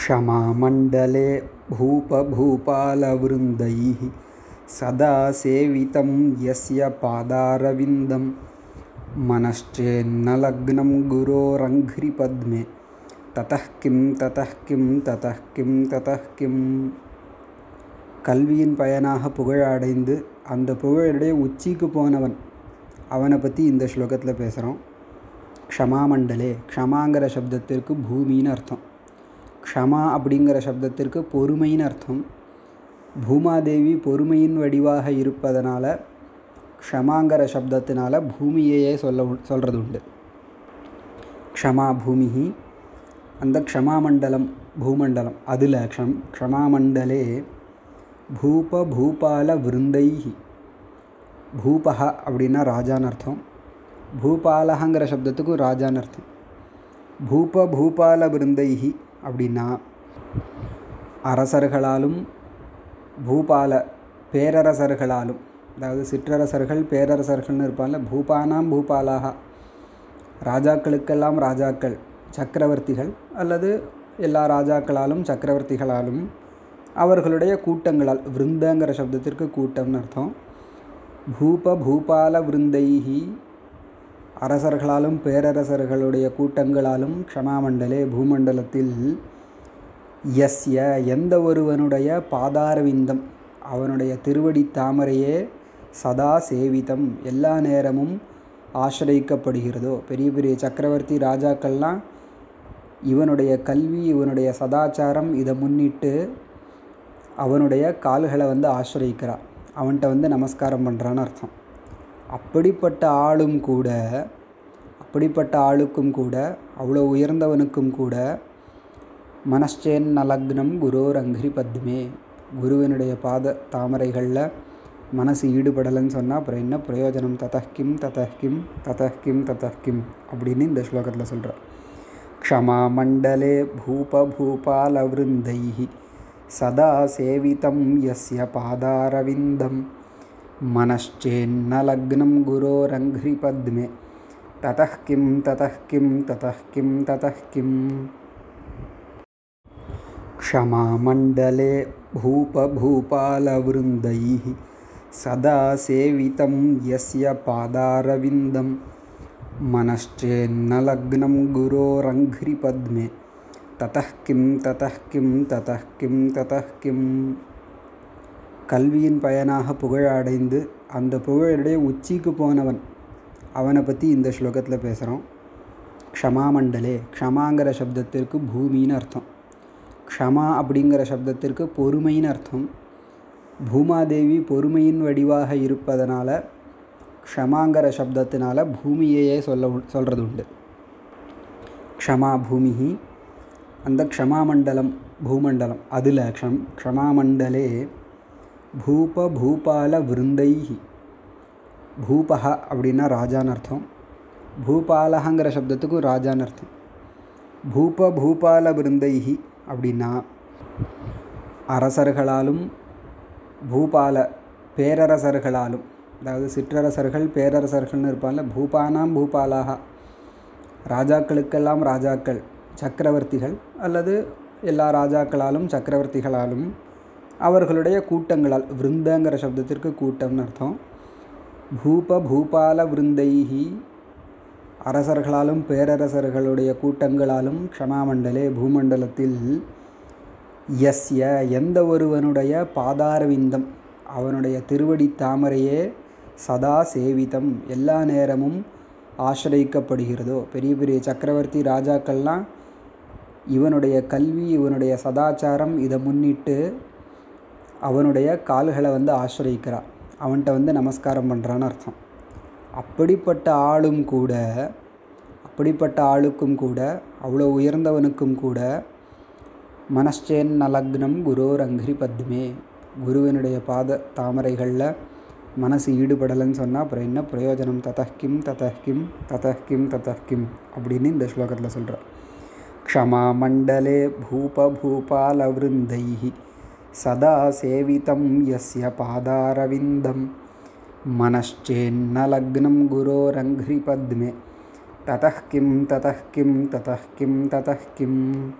क्षमामण्डले भूपभूपालवृन्दैः सदा सेवितं यस्य पादारविन्दं मनश्चेन्न लग्नं गुरोरङ्घ्रिपद्मे ततः किं ततः किं ततः किं ततः கிம் கல்வியின் பயனாக புகழ் அடைந்து அந்த புகழுடைய உச்சிக்கு போனவன் அவனை பற்றி இந்த ஸ்லோகத்தில் பேசுகிறோம் க்ஷமாமண்டலே க்ஷமாங்கிற சப்தத்திற்கு பூமின்னு அர்த்தம் க்ஷமா அப்படிங்கிற சப்தத்திற்கு பொறுமைன்னு அர்த்தம். பூமாதேவி பொறுமையின் வடிவாக இருப்பதனால க்ஷமாங்கிற சப்தத்தினால பூமியையே சொல்ல சொல்கிறது உண்டு க்ஷமா பூமி அந்த க்ஷமாமண்டலம் பூமண்டலம் அதில் க்ஷம் க்ஷமாமண்டலே பூப பூபால விருந்தைஹி. பூபஹா அப்படின்னா ராஜான்னு அர்த்தம். பூபாலகங்கிற சப்தத்துக்கும் ராஜான்னு அர்த்தம். பூப பூபால விருந்தைஹி அப்படின்னா அரசர்களாலும் பூபால பேரரசர்களாலும் அதாவது சிற்றரசர்கள் பேரரசர்கள்னு இருப்பாங்கல்ல பூபானாம் பூபாலாக ராஜாக்களுக்கெல்லாம் ராஜாக்கள் சக்கரவர்த்திகள் அல்லது எல்லா ராஜாக்களாலும் சக்கரவர்த்திகளாலும் அவர்களுடைய கூட்டங்களால் விருந்தங்கிற சப்தத்திற்கு கூட்டம்னு அர்த்தம். பூப பூபால விருந்தைஹி அரசர்களாலும் பேரரசர்களுடைய கூட்டங்களாலும் க்ஷமாமண்டலே பூமண்டலத்தில் எஸ்ய எந்த ஒருவனுடைய பாதாரவிந்தம் அவனுடைய திருவடி தாமரையே சதா சேவிதம் எல்லா நேரமும் ஆசிரயிக்கப்படுகிறதோ? பெரிய பெரிய சக்கரவர்த்தி ராஜாக்கள்லாம் இவனுடைய கல்வி இவனுடைய சதாச்சாரம் இதை முன்னிட்டு அவனுடைய கால்களை வந்து ஆசிரயிக்கிறான் அவன்கிட்ட வந்து நமஸ்காரம் பண்ணுறான்னு அர்த்தம். அப்படிப்பட்ட ஆளும் கூட அப்படிப்பட்ட ஆளுக்கும் கூட அவ்வளோ உயர்ந்தவனுக்கும் கூட மனச்சேன்ன லக்னம் குரோரங்கிரி பத்மே குருவினுடைய பாத தாமரைகளில் மனசு ஈடுபடலைன்னு சொன்னால் அப்புறம் என்ன பிரயோஜனம்? ததஹ்கிம் ததஹ்கிம் ததஹ்கிம் ததஹ்கிம் அப்படின்னு இந்த ஸ்லோகத்தில் சொல்கிறார் க்ஷமா மண்டலே பூப பூபாலவிருந்தை சதா சேவிதம் எஸ்ய பாதாரவிந்தம். मनश्चेन्न लग्नं गुरोरङ्घ्रिपद्मे ततः किं ततः किं ततः किं ततः किम् क्षमामण्डले भूपभूपालवृन्दैः सदा सेवितं यस्य पादारविन्दं। मनश्चेन्न लग्नं गुरोरङ्घ्रिपद्मे ततः किं ततः किं ततः किं ततः கிம் கல்வியின் பயனாக புகழ் அடைந்து அந்த புகழுடைய உச்சிக்கு போனவன். அவனை பற்றி இந்த ஸ்லோகத்தில் பேசுகிறோம் க்ஷமாமண்டலே க்ஷமாங்கிற சப்தத்திற்கு பூமின்னு அர்த்தம். க்ஷமா அப்படிங்கிற சப்தத்திற்கு பொறுமைன்னு அர்த்தம். பூமாதேவி பொறுமையின் வடிவாக இருப்பதனால க்ஷமாங்கிற சப்தத்தினால பூமியையே சொல்ல சொல்கிறது உண்டு க்ஷமா பூமி அந்த க்ஷமாமண்டலம் பூமண்டலம் அதில் க்ஷம் க்ஷமாமண்டலே பூப பூபால விருந்தைஹி பூபஹ அப்படின்னா ராஜான்னு அர்த்தம். பூபாலகங்கிற சப்தத்துக்கும் ராஜான்னு அர்த்தம். பூப பூபால விருந்தைஹி அப்படின்னா அரசர்களாலும் பூபால பேரரசர்களாலும் அதாவது சிற்றரசர்கள் பேரரசர்கள்னு இருப்பாங்கல்ல பூபானாம் பூபாலாக ராஜாக்களுக்கெல்லாம் ராஜாக்கள் சக்கரவர்த்திகள் அல்லது எல்லா ராஜாக்களாலும் சக்கரவர்த்திகளாலும் அவர்களுடைய கூட்டங்களால் விருந்தங்கிற சப்தத்திற்கு கூட்டம்னு அர்த்தம். பூப பூபால விருந்தைஹி அரசர்களாலும் பேரரசர்களுடைய கூட்டங்களாலும் க்ஷமாமண்டலே பூமண்டலத்தில் எஸ்ய எந்த ஒருவனுடைய பாதாரவிந்தம் அவனுடைய திருவடி தாமரையே சதா சேவிதம் எல்லா நேரமும் ஆசிரயிக்கப்படுகிறதோ? பெரிய பெரிய சக்கரவர்த்தி ராஜாக்கள்லாம் இவனுடைய கல்வி இவனுடைய சதாச்சாரம் இதை முன்னிட்டு அவனுடைய கால்களை வந்து ஆசிரியக்கிறான் அவன்கிட்ட வந்து நமஸ்காரம் பண்ணுறான்னு அர்த்தம். அப்படிப்பட்ட ஆளும் கூட அப்படிப்பட்ட ஆளுக்கும் கூட அவ்வளோ உயர்ந்தவனுக்கும் கூட மனஷேன் நலக்னம் குரோர் அங்கிரி பத்மே. குருவினுடைய பாத தாமரைகளில் மனசு ஈடுபடலைன்னு சொன்னால் அப்புறம் என்ன பிரயோஜனம்? ததஹ்கிம் ததஹ்கிம் ததஹ்கிம் ததஹ்கிம் அப்படின்னு இந்த ஸ்லோகத்தில் சொல்கிறார் க்ஷமா மண்டலே பூப பூபாலவிருந்தைஹி सदा सेवितं यस्य पादारविन्दं। मनश्चेन्न लग्नं गुरोरङ्घ्रिपद्मे। ततः किं ततः किं ततः किं ततः किम्